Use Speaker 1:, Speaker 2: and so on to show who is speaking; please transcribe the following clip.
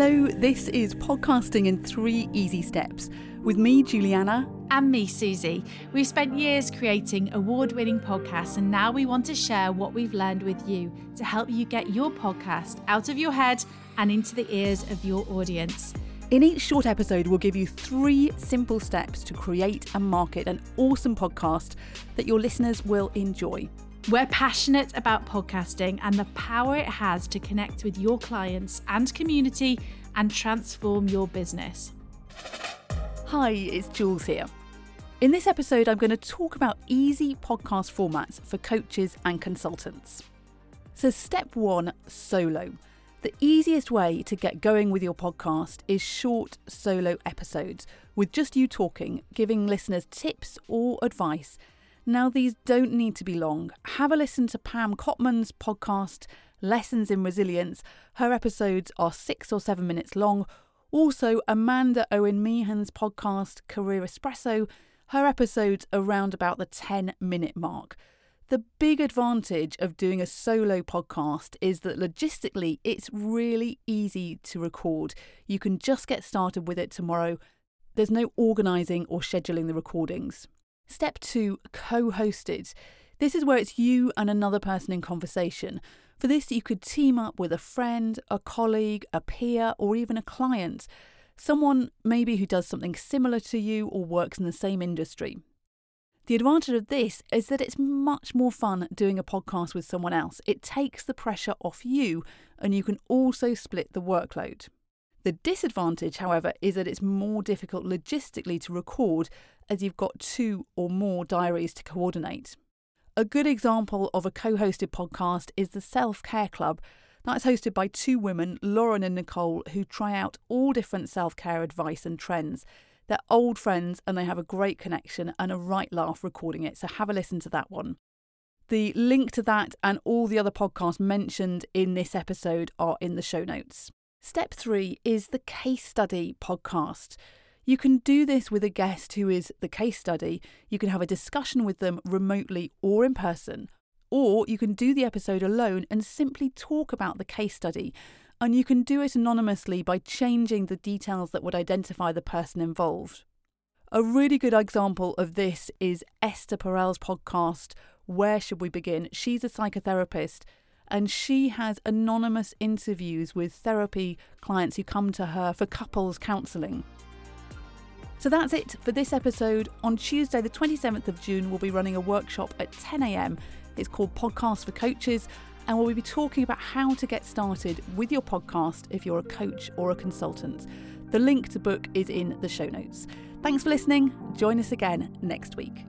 Speaker 1: Hello, this is Podcasting in Three Easy Steps with me, Juliana.
Speaker 2: And me, Susie. We've spent years creating award winning podcasts, and now we want to share what we've learned with you to help you get your podcast out of your head and into the ears of your audience.
Speaker 1: In each short episode, we'll give you three simple steps to create and market an awesome podcast that your listeners will enjoy.
Speaker 2: We're passionate about podcasting and the power it has to connect with your clients and community and transform your business.
Speaker 1: Hi, it's Jules here. In this episode, I'm going to talk about easy podcast formats for coaches and consultants. So, step one solo. The easiest way to get going with your podcast is short solo episodes with just you talking, giving listeners tips or advice now, these don't need to be long. Have a listen to Pam Cotman's podcast, Lessons in Resilience. Her episodes are six or seven minutes long. Also, Amanda Owen Meehan's podcast, Career Espresso. Her episodes are around about the 10 minute mark. The big advantage of doing a solo podcast is that logistically it's really easy to record. You can just get started with it tomorrow. There's no organising or scheduling the recordings. Step two, co hosted. This is where it's you and another person in conversation. For this, you could team up with a friend, a colleague, a peer, or even a client. Someone maybe who does something similar to you or works in the same industry. The advantage of this is that it's much more fun doing a podcast with someone else. It takes the pressure off you, and you can also split the workload. The disadvantage, however, is that it's more difficult logistically to record as you've got two or more diaries to coordinate. A good example of a co hosted podcast is the Self Care Club. That's hosted by two women, Lauren and Nicole, who try out all different self care advice and trends. They're old friends and they have a great connection and a right laugh recording it, so have a listen to that one. The link to that and all the other podcasts mentioned in this episode are in the show notes. Step three is the case study podcast. You can do this with a guest who is the case study. You can have a discussion with them remotely or in person. Or you can do the episode alone and simply talk about the case study. And you can do it anonymously by changing the details that would identify the person involved. A really good example of this is Esther Perel's podcast, Where Should We Begin? She's a psychotherapist and she has anonymous interviews with therapy clients who come to her for couples counselling. So that's it for this episode. On Tuesday, the 27th of June, we'll be running a workshop at 10am. It's called Podcast for Coaches, and we'll be talking about how to get started with your podcast if you're a coach or a consultant. The link to book is in the show notes. Thanks for listening. Join us again next week.